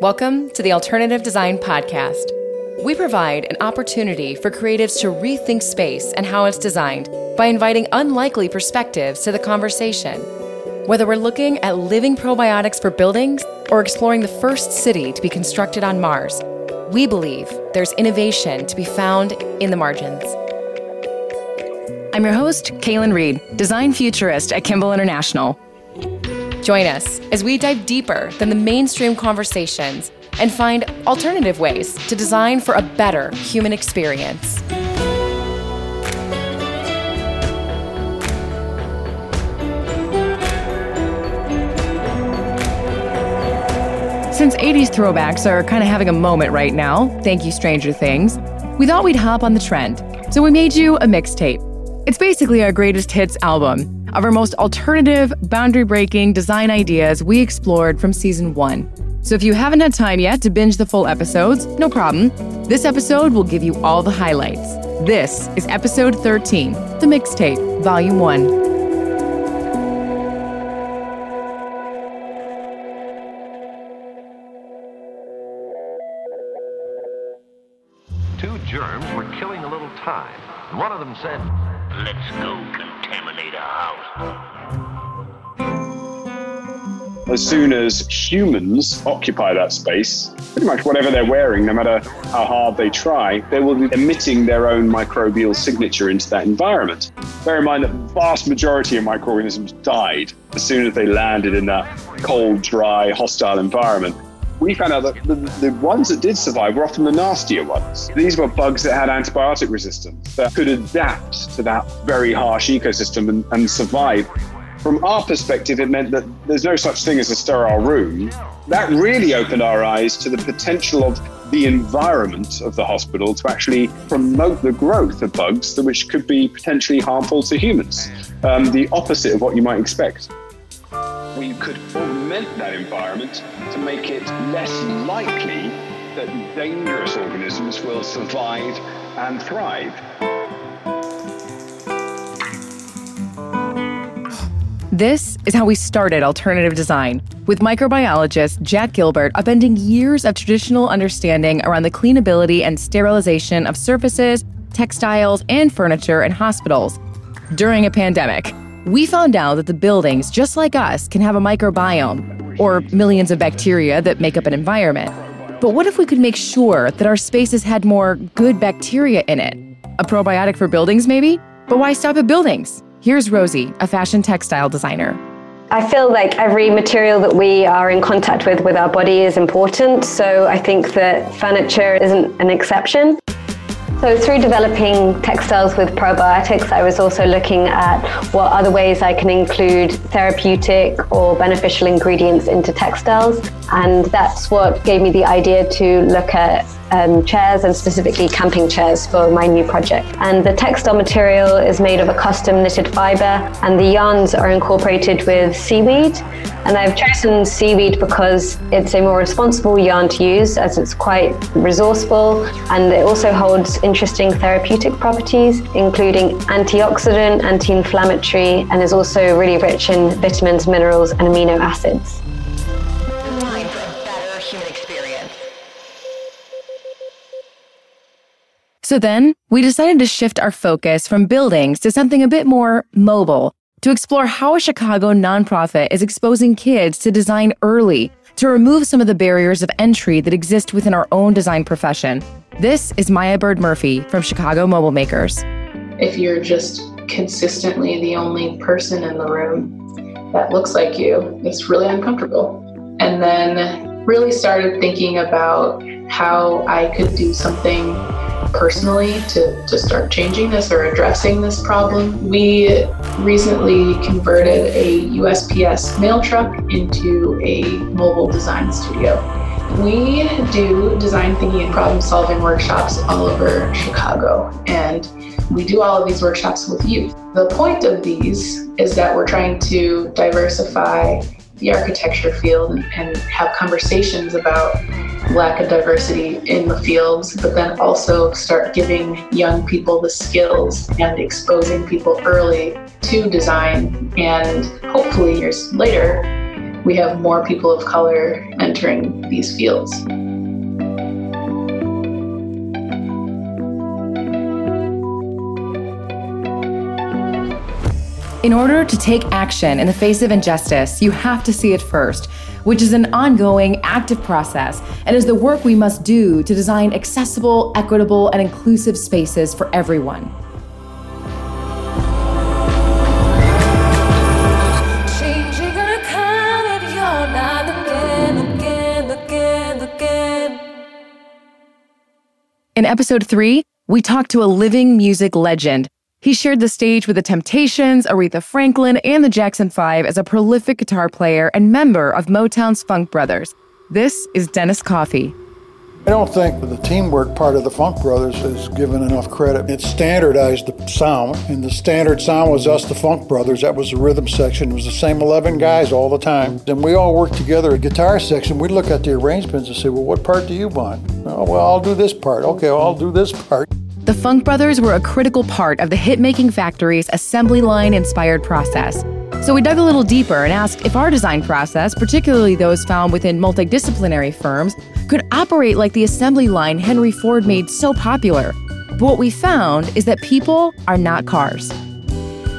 Welcome to the Alternative Design Podcast. We provide an opportunity for creatives to rethink space and how it's designed by inviting unlikely perspectives to the conversation. Whether we're looking at living probiotics for buildings or exploring the first city to be constructed on Mars, we believe there's innovation to be found in the margins. I'm your host, Kaylin Reed, design futurist at Kimball International. Join us as we dive deeper than the mainstream conversations and find alternative ways to design for a better human experience. Since 80s throwbacks are kind of having a moment right now, thank you, Stranger Things, we thought we'd hop on the trend. So we made you a mixtape. It's basically our greatest hits album of our most alternative, boundary breaking design ideas we explored from season one. So if you haven't had time yet to binge the full episodes, no problem. This episode will give you all the highlights. This is episode 13, The Mixtape, Volume 1. Two germs were killing a little time. One of them said, Let's go As soon as humans occupy that space, pretty much whatever they're wearing, no matter how hard they try, they will be emitting their own microbial signature into that environment. Bear in mind that the vast majority of microorganisms died as soon as they landed in that cold, dry, hostile environment we found out that the, the, ones that did survive were often the nastier ones. These were bugs that had antibiotic resistance, that could adapt to that very harsh ecosystem and, and survive. From our perspective, it meant that there's no such thing as a sterile room. That really opened our eyes to the potential of the environment of the hospital to actually promote the growth of bugs, which could be potentially harmful to humans. Um, the opposite of what you might expect we could augment that environment to make it less likely that dangerous organisms will survive and thrive. This is how we started alternative design, with microbiologist Jack Gilbert upending years of traditional understanding around the cleanability and sterilization of surfaces, textiles, and furniture in hospitals during a pandemic. We found out that the buildings, just like us, can have a microbiome, or millions of bacteria that make up an environment. But what if we could make sure that our spaces had more good bacteria in it? A probiotic for buildings, maybe? But why stop at buildings? Here's Rosie, a fashion textile designer. I feel like every material that we are in contact with with our body is important. So I think that furniture isn't an exception. So, through developing textiles with probiotics, I was also looking at what other ways I can include therapeutic or beneficial ingredients into textiles. And that's what gave me the idea to look at um, chairs and specifically camping chairs for my new project. And the textile material is made of a custom knitted fiber, and the yarns are incorporated with seaweed. And I've chosen seaweed because it's a more responsible yarn to use as it's quite resourceful and it also holds interesting therapeutic properties, including antioxidant, anti inflammatory, and is also really rich in vitamins, minerals, and amino acids. So then we decided to shift our focus from buildings to something a bit more mobile to explore how a Chicago nonprofit is exposing kids to design early to remove some of the barriers of entry that exist within our own design profession. This is Maya Bird Murphy from Chicago Mobile Makers. If you're just consistently the only person in the room that looks like you, it's really uncomfortable. And then really started thinking about how I could do something personally to, to start changing this or addressing this problem. We recently converted a USPS mail truck into a mobile design studio. We do design thinking and problem solving workshops all over Chicago, and we do all of these workshops with youth. The point of these is that we're trying to diversify the architecture field and, have conversations about lack of diversity in the fields, but then also start giving young people the skills and exposing people early to design. And hopefully, years later, we have more people of color entering these fields. In order to take action in the face of injustice, you have to see it first, which is an ongoing, active process and is the work we must do to design accessible, equitable, and inclusive spaces for everyone. In episode three, we talked to a living music legend he shared the stage with the Temptations, Aretha Franklin, and the Jackson Five as a prolific guitar player and member of Motown's Funk Brothers. This is Dennis Coffey. I don't think the teamwork part of the Funk Brothers is given enough credit. It standardized the sound, and the standard sound was us, the Funk Brothers. That was the rhythm section. It was the same 11 guys all the time. And we all worked together. A guitar section, we'd look at the arrangements and say, well, what part do you want? Oh, well, I'll do this part. Okay, well, I'll do this part. The Funk Brothers were a critical part of the hit making factory's assembly line inspired process. So we dug a little deeper and asked if our design process, particularly those found within multidisciplinary firms, could operate like the assembly line Henry Ford made so popular. But what we found is that people are not cars.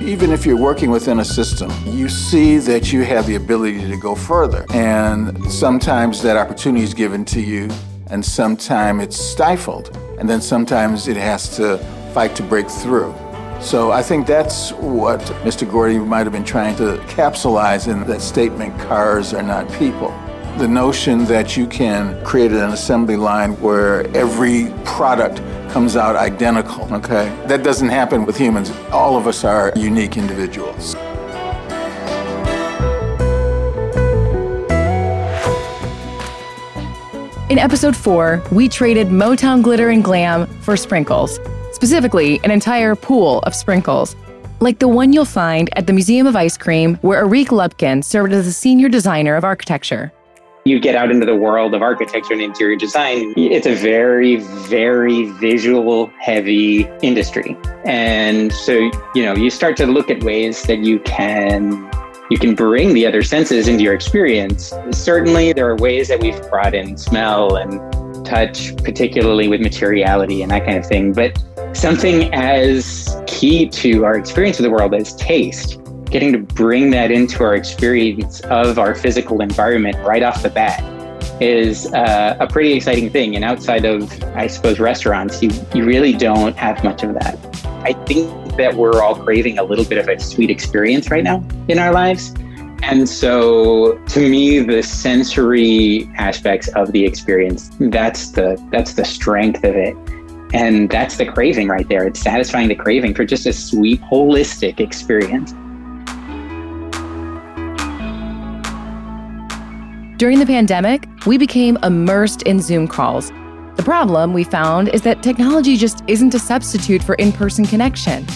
Even if you're working within a system, you see that you have the ability to go further. And sometimes that opportunity is given to you, and sometimes it's stifled and then sometimes it has to fight to break through. So I think that's what Mr. Gordy might have been trying to capsulize in that statement cars are not people. The notion that you can create an assembly line where every product comes out identical, okay? That doesn't happen with humans. All of us are unique individuals. In episode 4, we traded Motown glitter and glam for sprinkles, specifically, an entire pool of sprinkles, like the one you'll find at the Museum of Ice Cream, where Arik Lubkin served as the senior designer of architecture. You get out into the world of architecture and interior design, it's a very, very visual heavy industry. And so, you know, you start to look at ways that you can you can bring the other senses into your experience. Certainly, there are ways that we've brought in smell and touch, particularly with materiality and that kind of thing. But something as key to our experience of the world as taste, getting to bring that into our experience of our physical environment right off the bat is uh, a pretty exciting thing. And outside of, I suppose, restaurants, you, you really don't have much of that. I think that we're all craving a little bit of a sweet experience right now in our lives. And so to me the sensory aspects of the experience that's the that's the strength of it. And that's the craving right there. It's satisfying the craving for just a sweet holistic experience. During the pandemic, we became immersed in Zoom calls the problem we found is that technology just isn't a substitute for in person connection.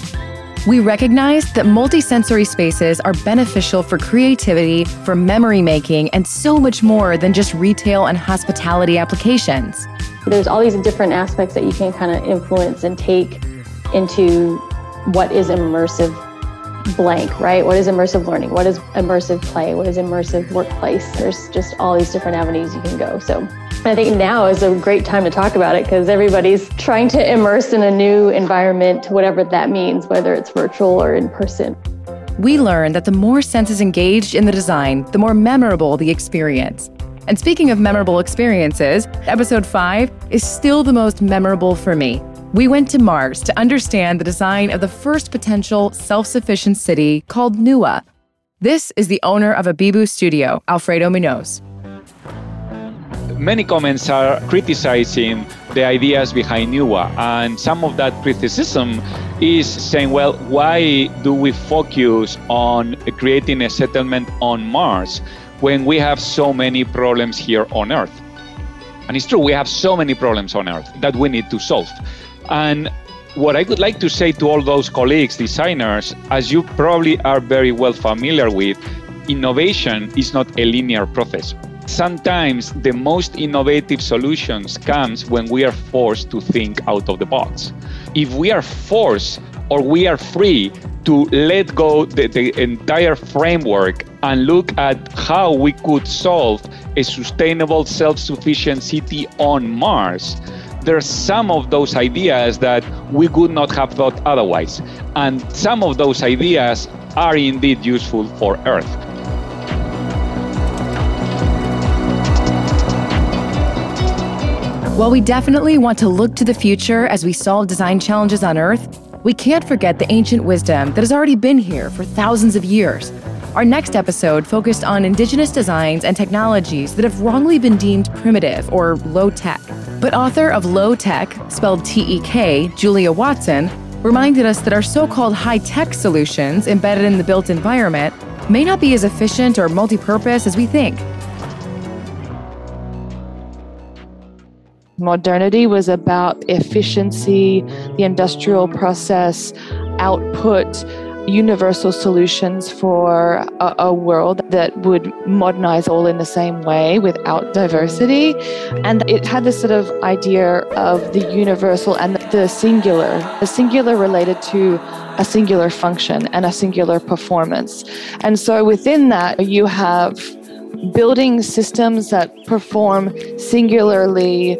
We recognized that multisensory spaces are beneficial for creativity, for memory making, and so much more than just retail and hospitality applications. There's all these different aspects that you can kind of influence and take into what is immersive blank, right? What is immersive learning? What is immersive play? What is immersive workplace? There's just all these different avenues you can go. So I think now is a great time to talk about it because everybody's trying to immerse in a new environment, whatever that means, whether it's virtual or in person. We learned that the more senses engaged in the design, the more memorable the experience. And speaking of memorable experiences, episode 5 is still the most memorable for me. We went to Mars to understand the design of the first potential self sufficient city called Nuwa. This is the owner of Abiboo Studio, Alfredo Munoz. Many comments are criticizing the ideas behind Nuwa, and some of that criticism is saying, well, why do we focus on creating a settlement on Mars when we have so many problems here on Earth? And it's true, we have so many problems on Earth that we need to solve. And what I would like to say to all those colleagues, designers, as you probably are very well familiar with, innovation is not a linear process. Sometimes the most innovative solutions comes when we are forced to think out of the box. If we are forced or we are free to let go the, the entire framework and look at how we could solve a sustainable self-sufficient city on Mars, there's some of those ideas that we would not have thought otherwise. And some of those ideas are indeed useful for Earth. While we definitely want to look to the future as we solve design challenges on Earth, we can't forget the ancient wisdom that has already been here for thousands of years. Our next episode focused on indigenous designs and technologies that have wrongly been deemed primitive or low tech. But author of Low Tech, spelled T E K, Julia Watson, reminded us that our so called high tech solutions embedded in the built environment may not be as efficient or multi purpose as we think. Modernity was about efficiency, the industrial process, output, universal solutions for a, a, world that would modernize all in the same way without diversity. And it had this sort of idea of the universal and the singular, the singular related to a singular function and a singular performance. And so within that, you have building systems that perform singularly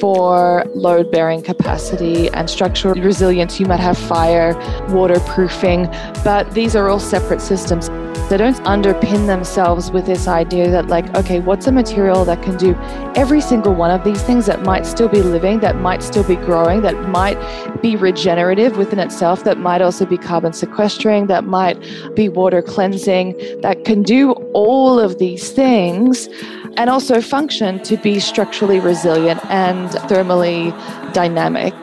for load bearing capacity and structural resilience. You might have fire, waterproofing, but these are all separate systems. They don't underpin themselves with this idea that, like, okay, what's a material that can do every single one of these things that might still be living, that might still be growing, that might be regenerative within itself, that might also be carbon sequestering, that might be water cleansing, that can do all of these things and also function to be structurally resilient and thermally dynamic.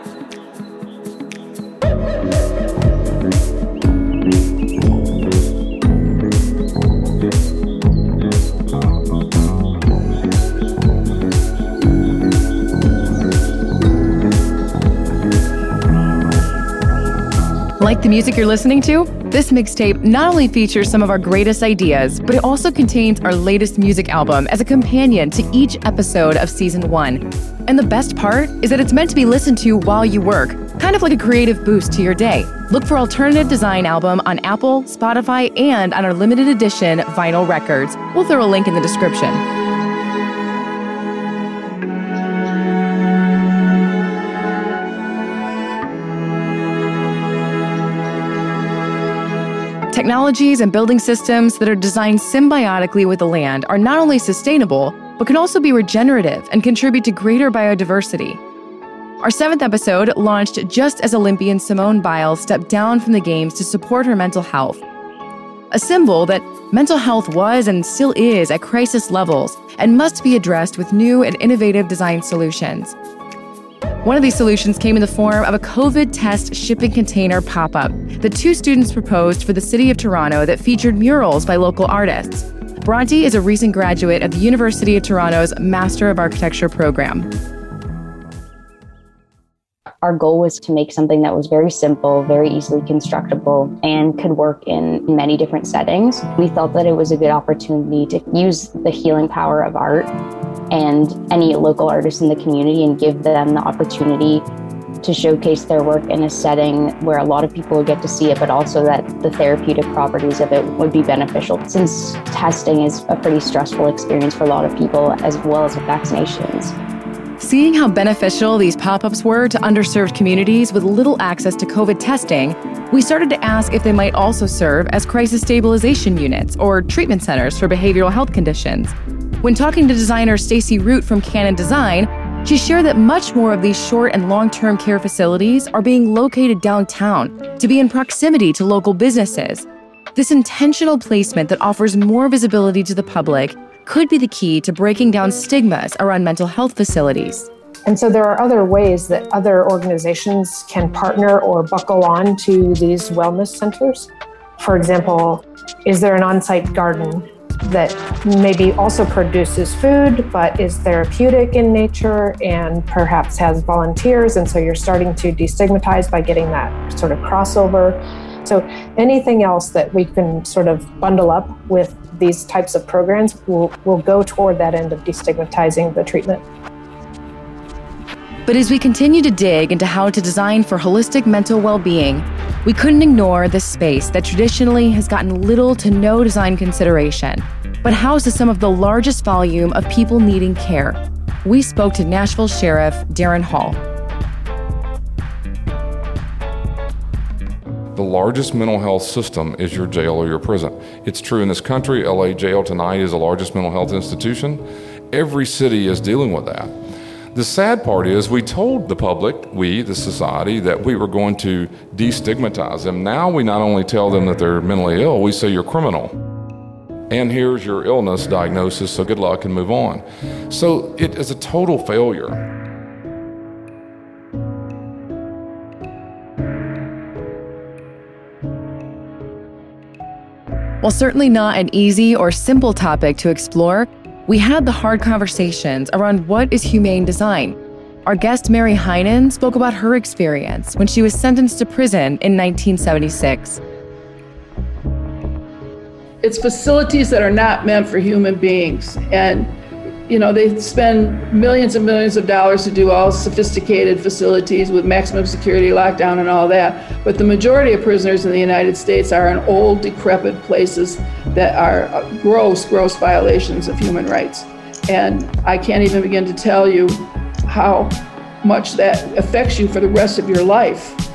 Like the music you're listening to? This mixtape not only features some of our greatest ideas, but it also contains our latest music album as a companion to each episode of season one. And the best part is that it's meant to be listened to while you work, kind of like a creative boost to your day. Look for Alternative Design album on Apple, Spotify, and on our limited edition vinyl records. We'll throw a link in the description. Technologies and building systems that are designed symbiotically with the land are not only sustainable, but can also be regenerative and contribute to greater biodiversity. Our seventh episode launched just as Olympian Simone Biles stepped down from the Games to support her mental health. A symbol that mental health was and still is at crisis levels and must be addressed with new and innovative design solutions. One of these solutions came in the form of a COVID test shipping container pop up that two students proposed for the city of Toronto that featured murals by local artists. Bronte is a recent graduate of the University of Toronto's Master of Architecture program. Our goal was to make something that was very simple, very easily constructible, and could work in many different settings. We felt that it was a good opportunity to use the healing power of art and any local artists in the community and give them the opportunity to showcase their work in a setting where a lot of people would get to see it, but also that the therapeutic properties of it would be beneficial. Since testing is a pretty stressful experience for a lot of people, as well as with vaccinations. Seeing how beneficial these pop ups were to underserved communities with little access to COVID testing, we started to ask if they might also serve as crisis stabilization units or treatment centers for behavioral health conditions. When talking to designer Stacy Root from CannonDesign, she shared that much more of these short and long term care facilities are being located downtown to be in proximity to local businesses. This intentional placement that offers more visibility to the public could be the key to breaking down stigmas around mental health facilities. And so there are other ways that other organizations can partner or buckle on to these wellness centers. For example, is there an on site garden that maybe also produces food but is therapeutic in nature and perhaps has volunteers. And so you're starting to destigmatize by getting that sort of crossover. So anything else that we can sort of bundle up with these types of programs will, will go toward that end of destigmatizing the treatment. But as we continue to dig into how to design for holistic mental well being, we couldn't ignore the space that traditionally has gotten little to no design consideration, but houses some of the largest volume of people needing care. We spoke to Nashville Sheriff Daron Hall. The largest mental health system is your jail or your prison. It's true in this country. LA Jail tonight is the largest mental health institution. Every city is dealing with that. The sad part is, we told the public, we, the society, that we were going to destigmatize them. Now we not only tell them that they're mentally ill, we say you're criminal. And here's your illness diagnosis, so good luck and move on. So it is a total failure. While certainly not an easy or simple topic to explore, we had the hard conversations around what is humane design. Our guest Mary Heinen spoke about her experience when she was sentenced to prison in 1976. It's facilities that are not meant for human beings. And, you know, they spend millions and millions of dollars to do all sophisticated facilities with maximum security, lockdown, and all that. But the majority of prisoners in the United States are in old, decrepit places that are uh, gross, gross violations of human rights. And I can't even begin to tell you how much that affects you for the rest of your life.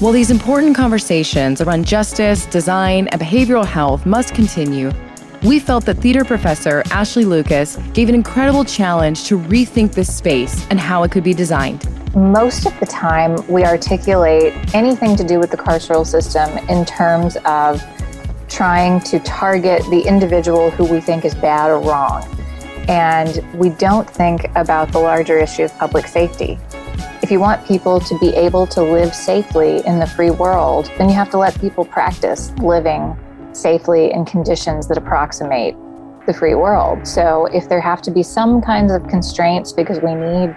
While these important conversations around justice, design, and behavioral health must continue, we felt that theater professor Ashley Lucas gave an incredible challenge to rethink this space and how it could be designed. Most of the time, we articulate anything to do with the carceral system in terms of trying to target the individual who we think is bad or wrong. And we don't think about the larger issue of public safety. If you want people to be able to live safely in the free world, then you have to let people practice living safely in conditions that approximate the free world. So if there have to be some kinds of constraints because we need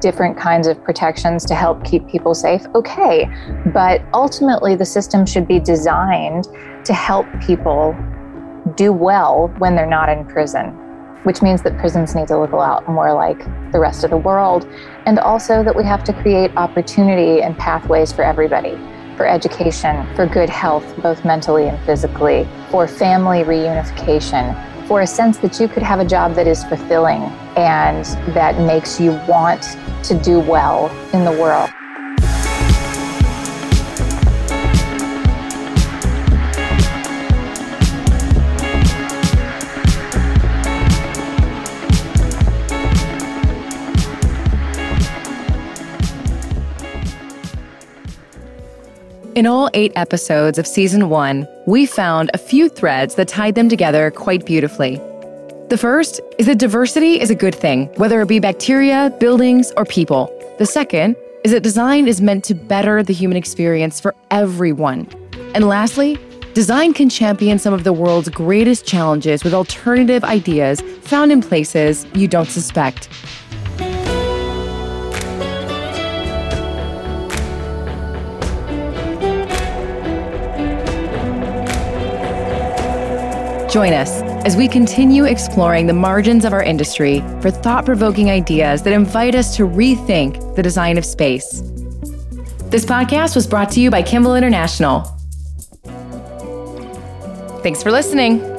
different kinds of protections to help keep people safe, okay. But ultimately, the system should be designed to help people do well when they're not in prison which means that prisons need to look a lot more like the rest of the world, and also that we have to create opportunity and pathways for everybody for education, for good health, both mentally and physically, for family reunification, for a sense that you could have a job that is fulfilling and that makes you want to do well in the world. In all eight episodes of season one, we found a few threads that tied them together quite beautifully. The first is that diversity is a good thing, whether it be bacteria, buildings, or people. The second is that design is meant to better the human experience for everyone. And lastly, design can champion some of the world's greatest challenges with alternative ideas found in places you don't suspect. Join us as we continue exploring the margins of our industry for thought provoking ideas that invite us to rethink the design of space. This podcast was brought to you by Kimball International. Thanks for listening.